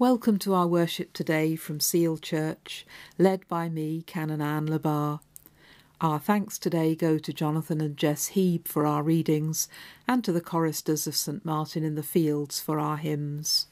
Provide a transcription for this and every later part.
Welcome to our worship today from Seal Church, led by me, Canon Anne Le Bas. Our thanks today go to Jonathan and Jess Heeb for our readings, and to the choristers of St Martin in the Fields for our hymns.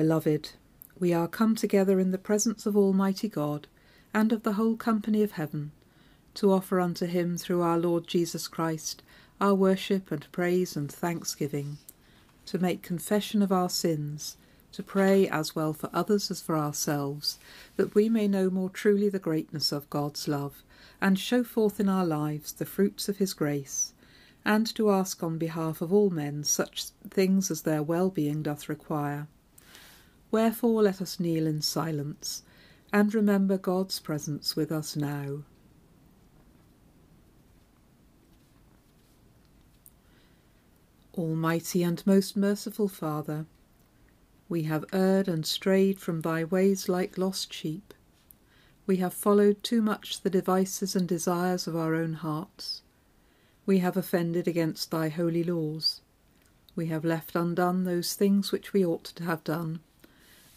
Beloved, we are come together in the presence of Almighty God and of the whole company of heaven, to offer unto him through our Lord Jesus Christ our worship and praise and thanksgiving, to make confession of our sins, to pray as well for others as for ourselves, that we may know more truly the greatness of God's love, and show forth in our lives the fruits of his grace, and to ask on behalf of all men such things as their well-being doth require Wherefore let us kneel in silence and remember God's presence with us now. Almighty and most merciful Father, we have erred and strayed from thy ways like lost sheep. We have followed too much the devices and desires of our own hearts. We have offended against thy holy laws. We have left undone those things which we ought to have done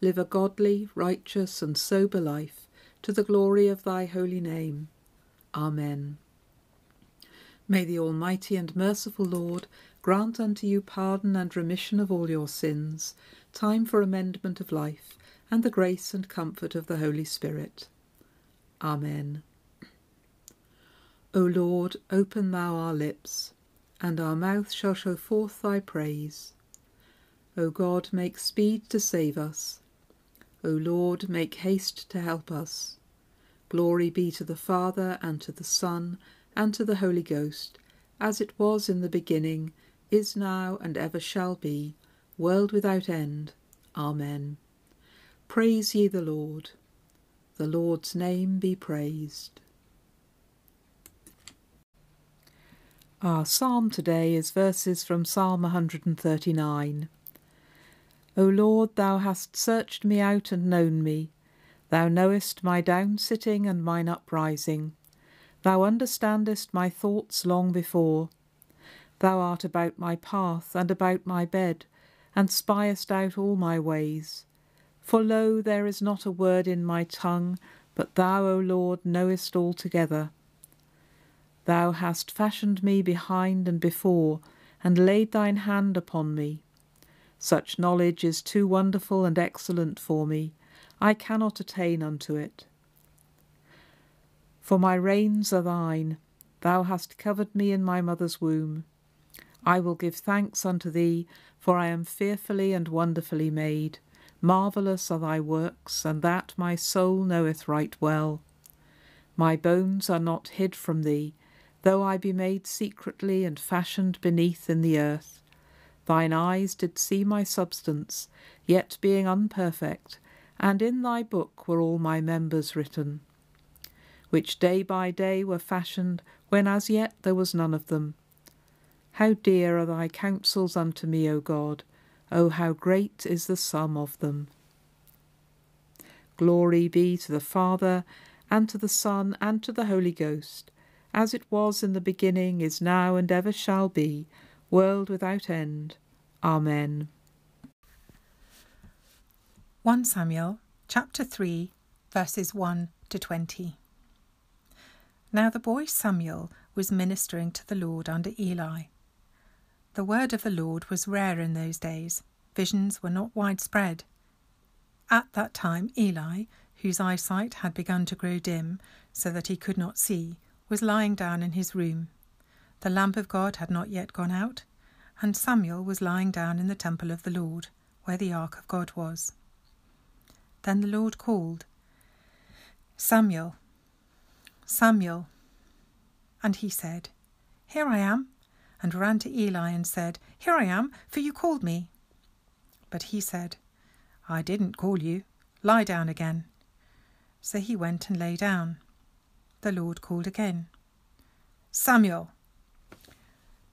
live a godly, righteous, and sober life, to the glory of thy holy name. Amen. May the Almighty and merciful Lord grant unto you pardon and remission of all your sins, time for amendment of life, and the grace and comfort of the Holy Spirit. Amen. O Lord, open thou our lips, and our mouth shall show forth thy praise. O God, make speed to save us. O Lord, make haste to help us. Glory be to the Father, and to the Son, and to the Holy Ghost, as it was in the beginning, is now, and ever shall be, world without end. Amen. Praise ye the Lord. The Lord's name be praised. Our psalm today is verses from Psalm 139. O Lord, thou hast searched me out and known me. Thou knowest my down sitting and mine uprising. Thou understandest my thoughts long before. Thou art about my path and about my bed, and spiest out all my ways. For lo, there is not a word in my tongue, but thou, O Lord, knowest altogether. Thou hast fashioned me behind and before, and laid thine hand upon me. Such knowledge is too wonderful and excellent for me. I cannot attain unto it. For my reins are thine. Thou hast covered me in my mother's womb. I will give thanks unto thee, for I am fearfully and wonderfully made. Marvellous are thy works, and that my soul knoweth right well. My bones are not hid from thee, though I be made secretly and fashioned beneath in the earth. Thine eyes did see my substance, yet being unperfect, and in thy book were all my members written, which day by day were fashioned, when as yet there was none of them. How dear are thy counsels unto me, O God! O how great is the sum of them! Glory be to the Father, and to the Son, and to the Holy Ghost, as it was in the beginning, is now, and ever shall be, world without end. Amen. 1 Samuel chapter 3 verses 1 to 20. Now the boy Samuel was ministering to the Lord under Eli. The word of the Lord was rare in those days. Visions were not widespread. At that time, Eli, whose eyesight had begun to grow dim so that he could not see, was lying down in his room. The lamp of God had not yet gone out, and Samuel was lying down in the temple of the Lord, where the ark of God was. Then the Lord called, Samuel, Samuel. And he said, Here I am, and ran to Eli and said, Here I am, for you called me. But he said, I didn't call you. Lie down again. So he went and lay down. The Lord called again, Samuel.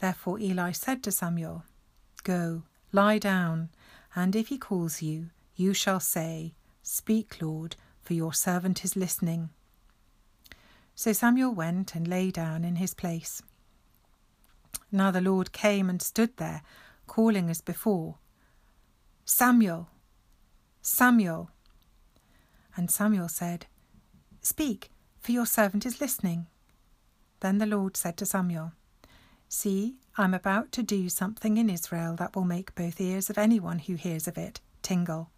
Therefore Eli said to Samuel, Go, lie down, and if he calls you, you shall say, Speak, Lord, for your servant is listening. So Samuel went and lay down in his place. Now the Lord came and stood there, calling as before, Samuel, Samuel. And Samuel said, Speak, for your servant is listening. Then the Lord said to Samuel, See, I'm about to do something in Israel that will make both ears of anyone who hears of it tingle.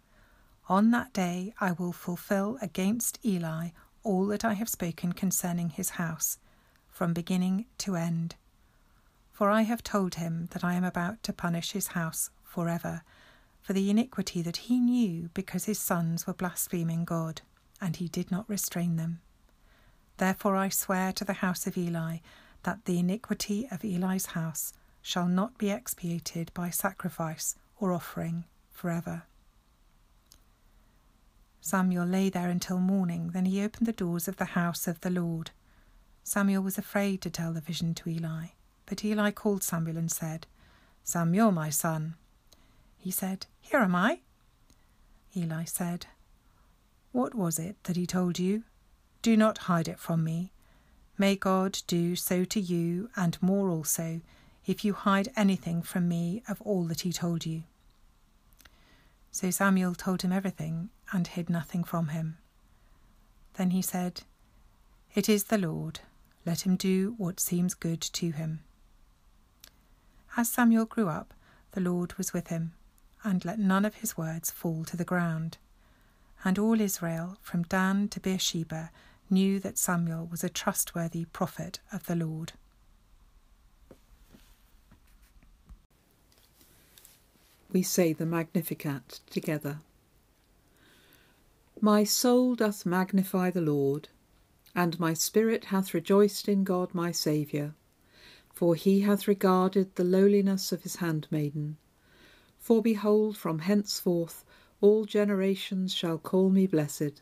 On that day I will fulfill against Eli all that I have spoken concerning his house, from beginning to end. For I have told him that I am about to punish his house forever, for the iniquity that he knew because his sons were blaspheming God, and he did not restrain them. Therefore I swear to the house of Eli that the iniquity of Eli's house shall not be expiated by sacrifice or offering forever. Samuel lay there until morning, then he opened the doors of the house of the Lord. Samuel was afraid to tell the vision to Eli, but Eli called Samuel and said, Samuel, my son. He said, Here am I. Eli said, What was it that he told you? Do not hide it from me. May God do so to you, and more also, if you hide anything from me of all that he told you. So Samuel told him everything, and hid nothing from him. Then he said, It is the Lord. Let him do what seems good to him. As Samuel grew up, the Lord was with him, and let none of his words fall to the ground. And all Israel, from Dan to Beersheba, knew that Samuel was a trustworthy prophet of the Lord. We say the Magnificat together. My soul doth magnify the Lord, and my spirit hath rejoiced in God my Saviour, for he hath regarded the lowliness of his handmaiden. For behold, from henceforth all generations shall call me blessed.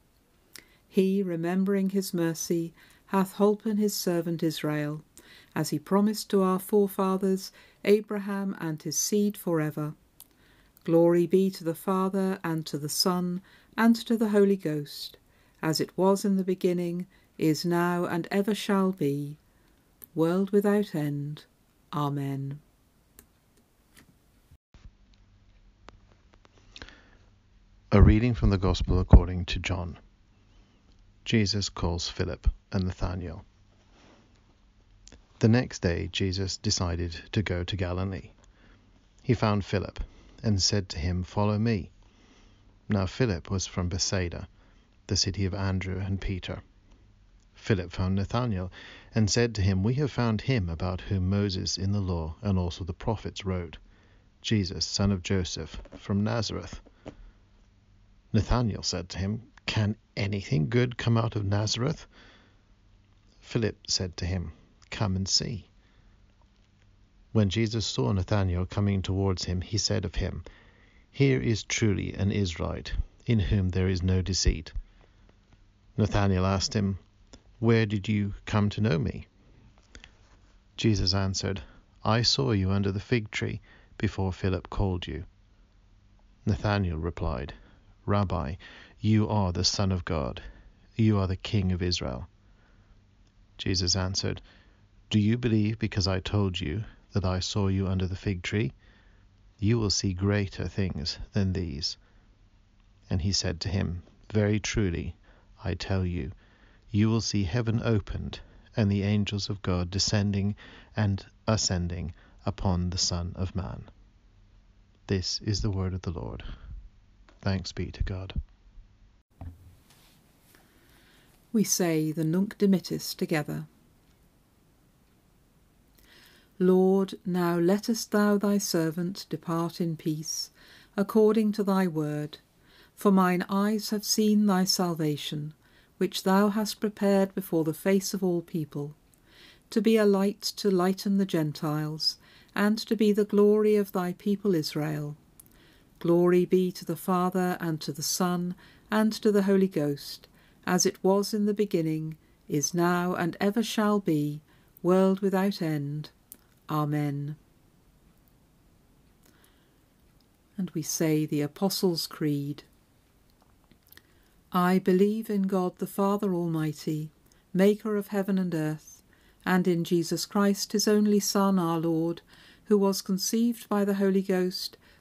He, remembering his mercy, hath holpen his servant Israel, as he promised to our forefathers, Abraham and his seed for ever. Glory be to the Father, and to the Son, and to the Holy Ghost, as it was in the beginning, is now, and ever shall be, world without end. Amen. A reading from the Gospel according to John. Jesus calls Philip and Nathanael. The next day, Jesus decided to go to Galilee. He found Philip and said to him, Follow me. Now, Philip was from Bethsaida, the city of Andrew and Peter. Philip found Nathanael and said to him, We have found him about whom Moses in the law and also the prophets wrote, Jesus, son of Joseph, from Nazareth. Nathanael said to him, Can anything good come out of Nazareth? Philip said to him, Come and see. When Jesus saw Nathanael coming towards him, he said of him, Here is truly an Israelite, in whom there is no deceit. Nathanael asked him, where did you come to know me? Jesus answered, I saw you under the fig tree before Philip called you. Nathanael replied, Rabbi, you are the Son of God. You are the King of Israel. Jesus answered, Do you believe because I told you that I saw you under the fig tree? You will see greater things than these. And he said to him, Very truly, I tell you, you will see heaven opened and the angels of God descending and ascending upon the Son of Man. This is the word of the Lord. Thanks be to God. We say the Nunc Dimittis together. Lord, now lettest thou thy servant depart in peace, according to thy word. For mine eyes have seen thy salvation which thou hast prepared before the face of all people, to be a light to lighten the Gentiles, and to be the glory of thy people Israel. Glory be to the Father, and to the Son, and to the Holy Ghost, as it was in the beginning, is now, and ever shall be, world without end. Amen. And we say the Apostles' Creed. I believe in God the Father Almighty, maker of heaven and earth, and in Jesus Christ, his only Son, our Lord, who was conceived by the Holy Ghost,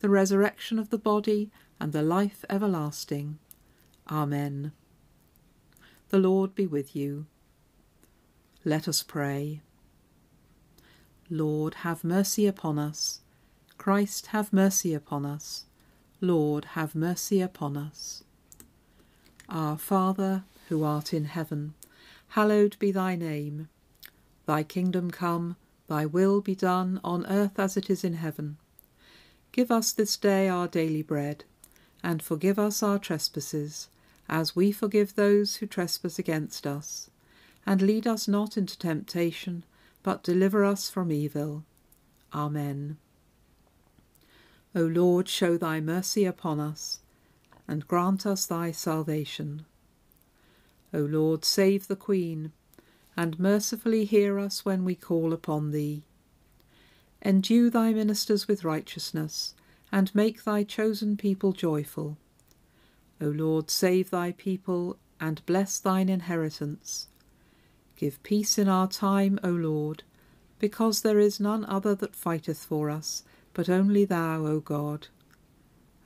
the resurrection of the body, and the life everlasting. Amen. The Lord be with you. Let us pray. Lord, have mercy upon us. Christ, have mercy upon us. Lord, have mercy upon us. Our Father, who art in heaven, hallowed be thy name. Thy kingdom come, thy will be done on earth as it is in heaven. Give us this day our daily bread, and forgive us our trespasses, as we forgive those who trespass against us. And lead us not into temptation, but deliver us from evil. Amen. O Lord, show thy mercy upon us, and grant us thy salvation. O Lord, save the Queen, and mercifully hear us when we call upon thee. Endue thy ministers with righteousness, and make thy chosen people joyful. O Lord, save thy people, and bless thine inheritance. Give peace in our time, O Lord, because there is none other that fighteth for us, but only thou, O God.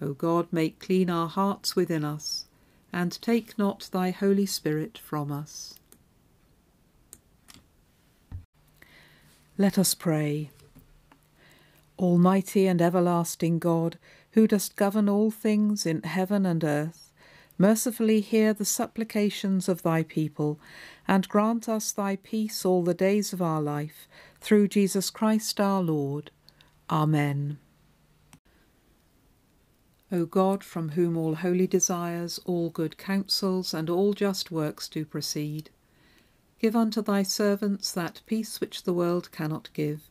O God, make clean our hearts within us, and take not thy Holy Spirit from us. Let us pray. Almighty and everlasting God, who dost govern all things in heaven and earth, mercifully hear the supplications of thy people, and grant us thy peace all the days of our life, through Jesus Christ our Lord. Amen. O God, from whom all holy desires, all good counsels, and all just works do proceed, give unto thy servants that peace which the world cannot give,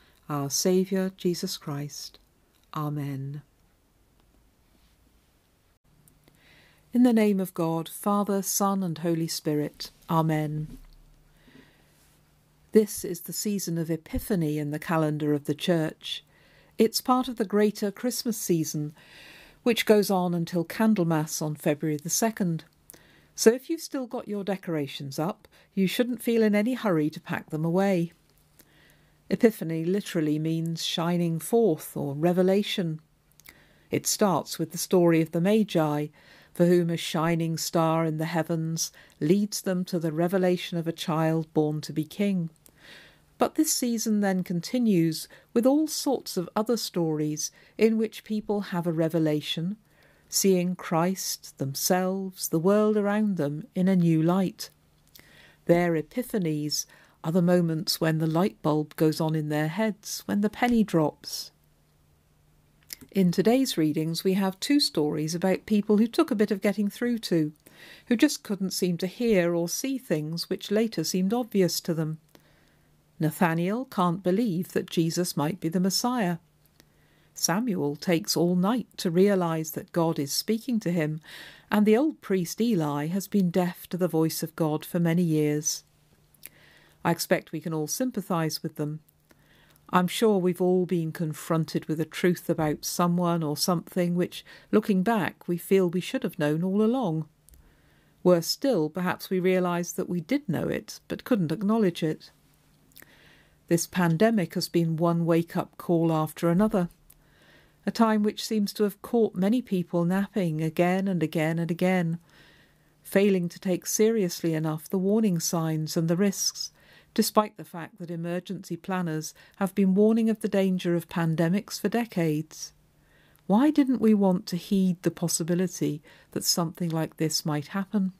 our Saviour Jesus Christ. Amen. In the name of God, Father, Son, and Holy Spirit. Amen. This is the season of Epiphany in the calendar of the Church. It's part of the greater Christmas season, which goes on until Candlemas on February the 2nd. So if you've still got your decorations up, you shouldn't feel in any hurry to pack them away. Epiphany literally means shining forth or revelation. It starts with the story of the Magi, for whom a shining star in the heavens leads them to the revelation of a child born to be king. But this season then continues with all sorts of other stories in which people have a revelation, seeing Christ, themselves, the world around them in a new light. Their epiphanies the moments when the light bulb goes on in their heads, when the penny drops. In today's readings, we have two stories about people who took a bit of getting through to, who just couldn't seem to hear or see things which later seemed obvious to them. Nathanael can't believe that Jesus might be the Messiah. Samuel takes all night to realize that God is speaking to him, and the old priest Eli has been deaf to the voice of God for many years. I expect we can all sympathize with them. I'm sure we've all been confronted with a truth about someone or something which, looking back, we feel we should have known all along. Worse still, perhaps we realise that we did know it, but couldn't acknowledge it. This pandemic has been one wake up call after another, a time which seems to have caught many people napping again and again and again, failing to take seriously enough the warning signs and the risks, despite the fact that emergency planners have been warning of the danger of pandemics for decades. Why didn't we want to heed the possibility that something like this might happen?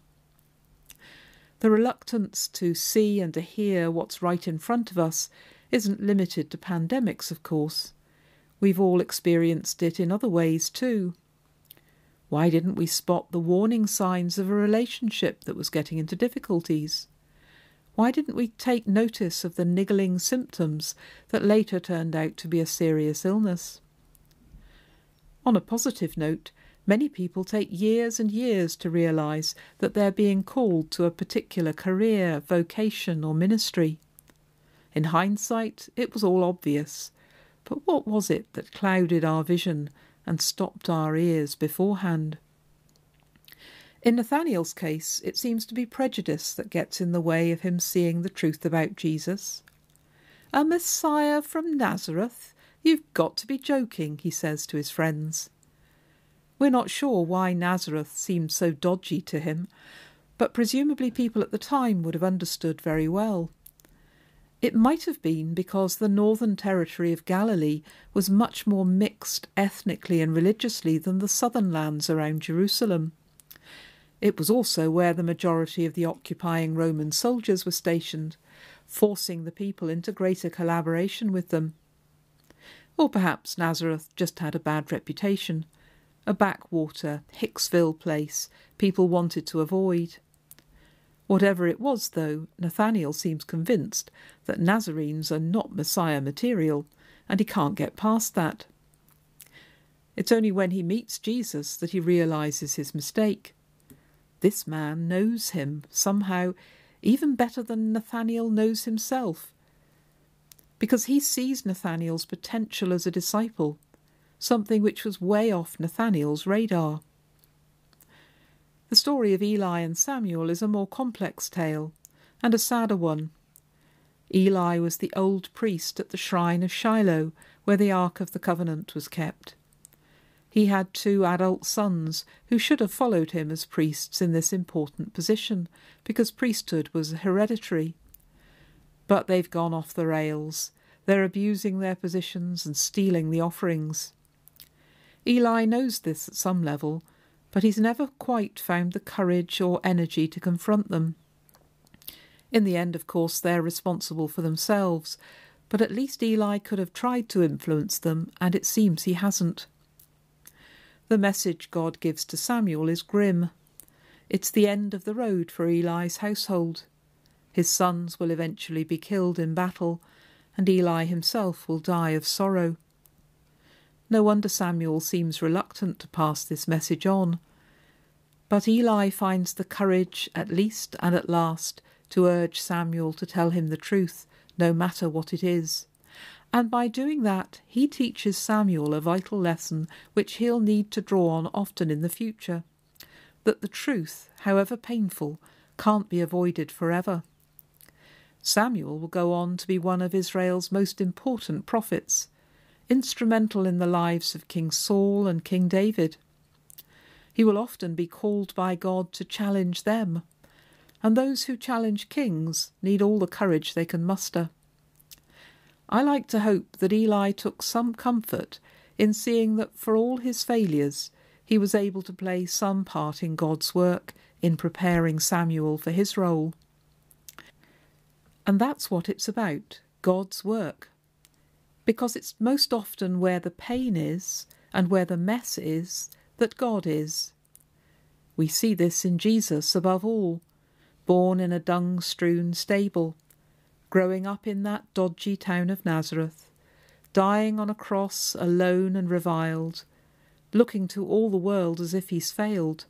The reluctance to see and to hear what's right in front of us isn't limited to pandemics, of course. We've all experienced it in other ways too. Why didn't we spot the warning signs of a relationship that was getting into difficulties? Why didn't we take notice of the niggling symptoms that later turned out to be a serious illness? On a positive note, Many people take years and years to realize that they're being called to a particular career, vocation, or ministry. In hindsight, it was all obvious, but what was it that clouded our vision and stopped our ears beforehand? In Nathanael's case, it seems to be prejudice that gets in the way of him seeing the truth about Jesus. A Messiah from Nazareth? You've got to be joking, he says to his friends. We're not sure why Nazareth seemed so dodgy to him, but presumably people at the time would have understood very well. It might have been because the northern territory of Galilee was much more mixed ethnically and religiously than the southern lands around Jerusalem. It was also where the majority of the occupying Roman soldiers were stationed, forcing the people into greater collaboration with them. Or perhaps Nazareth just had a bad reputation, a backwater, Hicksville place people wanted to avoid. Whatever it was, though, Nathaniel seems convinced that Nazarenes are not Messiah material, and he can't get past that. It's only when he meets Jesus that he realizes his mistake. This man knows him, somehow, even better than Nathaniel knows himself, because he sees Nathaniel's potential as a disciple, something which was way off Nathaniel's radar. The story of Eli and Samuel is a more complex tale, and a sadder one. Eli was the old priest at the shrine of Shiloh, where the Ark of the Covenant was kept. He had two adult sons who should have followed him as priests in this important position, because priesthood was hereditary. But they've gone off the rails. They're abusing their positions and stealing the offerings. Eli knows this at some level, but he's never quite found the courage or energy to confront them. In the end, of course, they're responsible for themselves, but at least Eli could have tried to influence them, and it seems he hasn't. The message God gives to Samuel is grim. It's the end of the road for Eli's household. His sons will eventually be killed in battle, and Eli himself will die of sorrow. No wonder Samuel seems reluctant to pass this message on. But Eli finds the courage, at least and at last, to urge Samuel to tell him the truth, no matter what it is and by doing that he teaches Samuel a vital lesson which he'll need to draw on often in the future that the truth, however painful, can't be avoided forever. Samuel will go on to be one of Israel's most important prophets, instrumental in the lives of King Saul and King David. He will often be called by God to challenge them, and those who challenge kings need all the courage they can muster. I like to hope that Eli took some comfort in seeing that for all his failures, he was able to play some part in God's work in preparing Samuel for his role. And that's what it's about God's work. Because it's most often where the pain is and where the mess is that God is. We see this in Jesus above all, born in a dung strewn stable growing up in that dodgy town of Nazareth, dying on a cross alone and reviled, looking to all the world as if he's failed.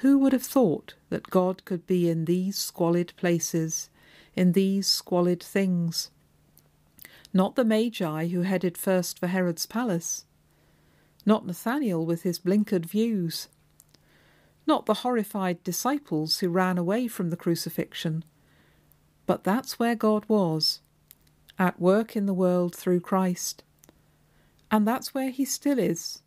Who would have thought that God could be in these squalid places, in these squalid things? Not the Magi who headed first for Herod's palace, not Nathaniel with his blinkered views, not the horrified disciples who ran away from the crucifixion, but that's where God was, at work in the world through Christ. And that's where He still is,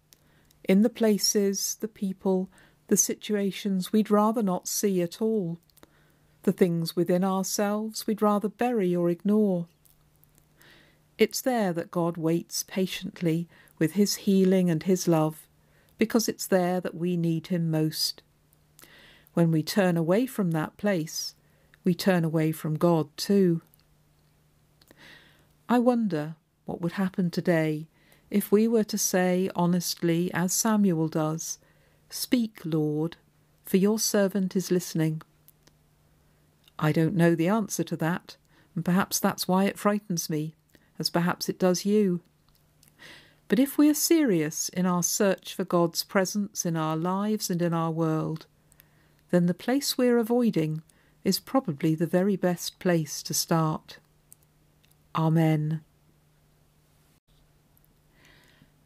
in the places, the people, the situations we'd rather not see at all, the things within ourselves we'd rather bury or ignore. It's there that God waits patiently with His healing and His love, because it's there that we need Him most. When we turn away from that place, we turn away from God too. I wonder what would happen today if we were to say honestly, as Samuel does, Speak, Lord, for your servant is listening. I don't know the answer to that, and perhaps that's why it frightens me, as perhaps it does you. But if we are serious in our search for God's presence in our lives and in our world, then the place we're avoiding is probably the very best place to start. Amen.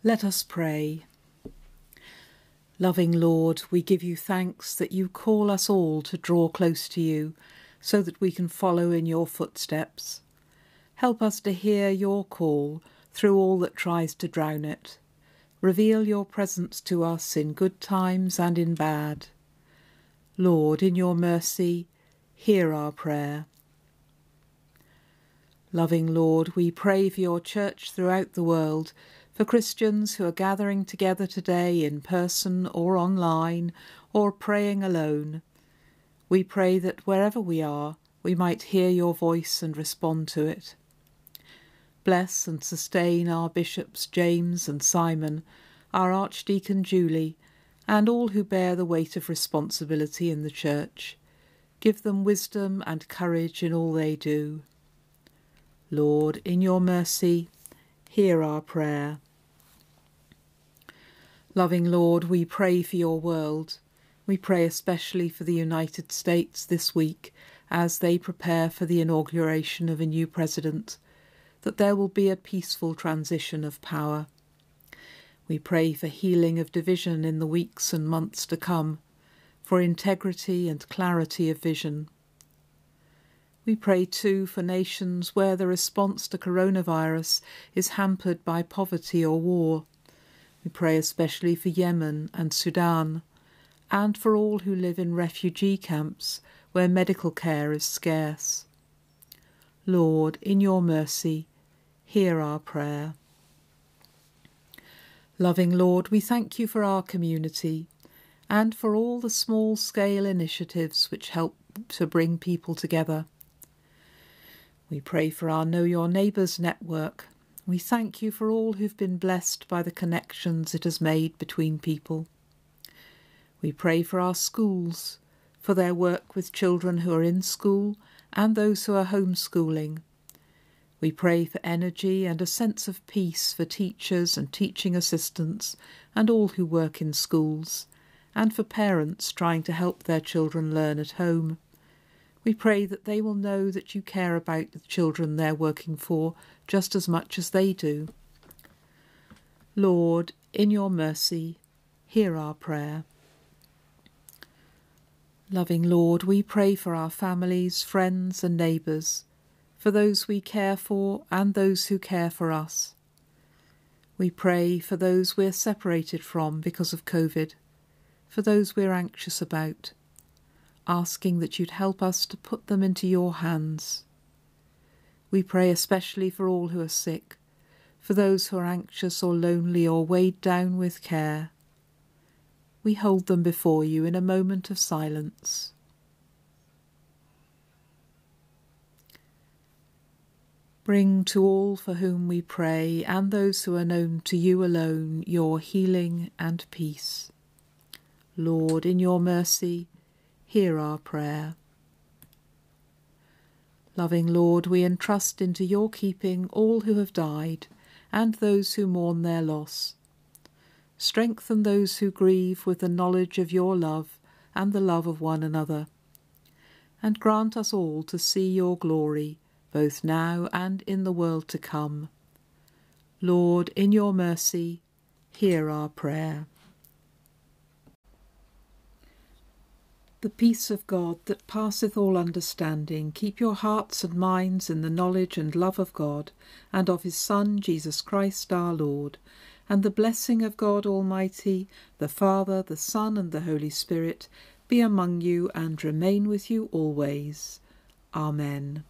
Let us pray. Loving Lord, we give you thanks that you call us all to draw close to you so that we can follow in your footsteps. Help us to hear your call through all that tries to drown it. Reveal your presence to us in good times and in bad. Lord, in your mercy, hear our prayer. Loving Lord, we pray for your church throughout the world, for Christians who are gathering together today in person or online, or praying alone. We pray that wherever we are, we might hear your voice and respond to it. Bless and sustain our bishops James and Simon, our Archdeacon Julie, and all who bear the weight of responsibility in the Church. Give them wisdom and courage in all they do. Lord, in your mercy, hear our prayer. Loving Lord, we pray for your world. We pray especially for the United States this week as they prepare for the inauguration of a new president, that there will be a peaceful transition of power. We pray for healing of division in the weeks and months to come, for integrity and clarity of vision. We pray too for nations where the response to coronavirus is hampered by poverty or war. We pray especially for Yemen and Sudan, and for all who live in refugee camps where medical care is scarce. Lord, in your mercy, hear our prayer. Loving Lord, we thank you for our community and for all the small scale initiatives which help to bring people together. We pray for our Know Your Neighbours network. We thank you for all who've been blessed by the connections it has made between people. We pray for our schools, for their work with children who are in school and those who are homeschooling. We pray for energy and a sense of peace for teachers and teaching assistants and all who work in schools, and for parents trying to help their children learn at home. We pray that they will know that you care about the children they're working for just as much as they do. Lord, in your mercy, hear our prayer. Loving Lord, we pray for our families, friends, and neighbours, for those we care for and those who care for us. We pray for those we're separated from because of COVID, for those we're anxious about asking that you'd help us to put them into your hands. We pray especially for all who are sick, for those who are anxious or lonely or weighed down with care. We hold them before you in a moment of silence. Bring to all for whom we pray and those who are known to you alone your healing and peace. Lord, in your mercy, hear our prayer. Loving Lord, we entrust into your keeping all who have died and those who mourn their loss. Strengthen those who grieve with the knowledge of your love and the love of one another. And grant us all to see your glory, both now and in the world to come. Lord, in your mercy, hear our prayer. The peace of God that passeth all understanding, keep your hearts and minds in the knowledge and love of God, and of his Son, Jesus Christ our Lord. And the blessing of God Almighty, the Father, the Son, and the Holy Spirit, be among you and remain with you always. Amen.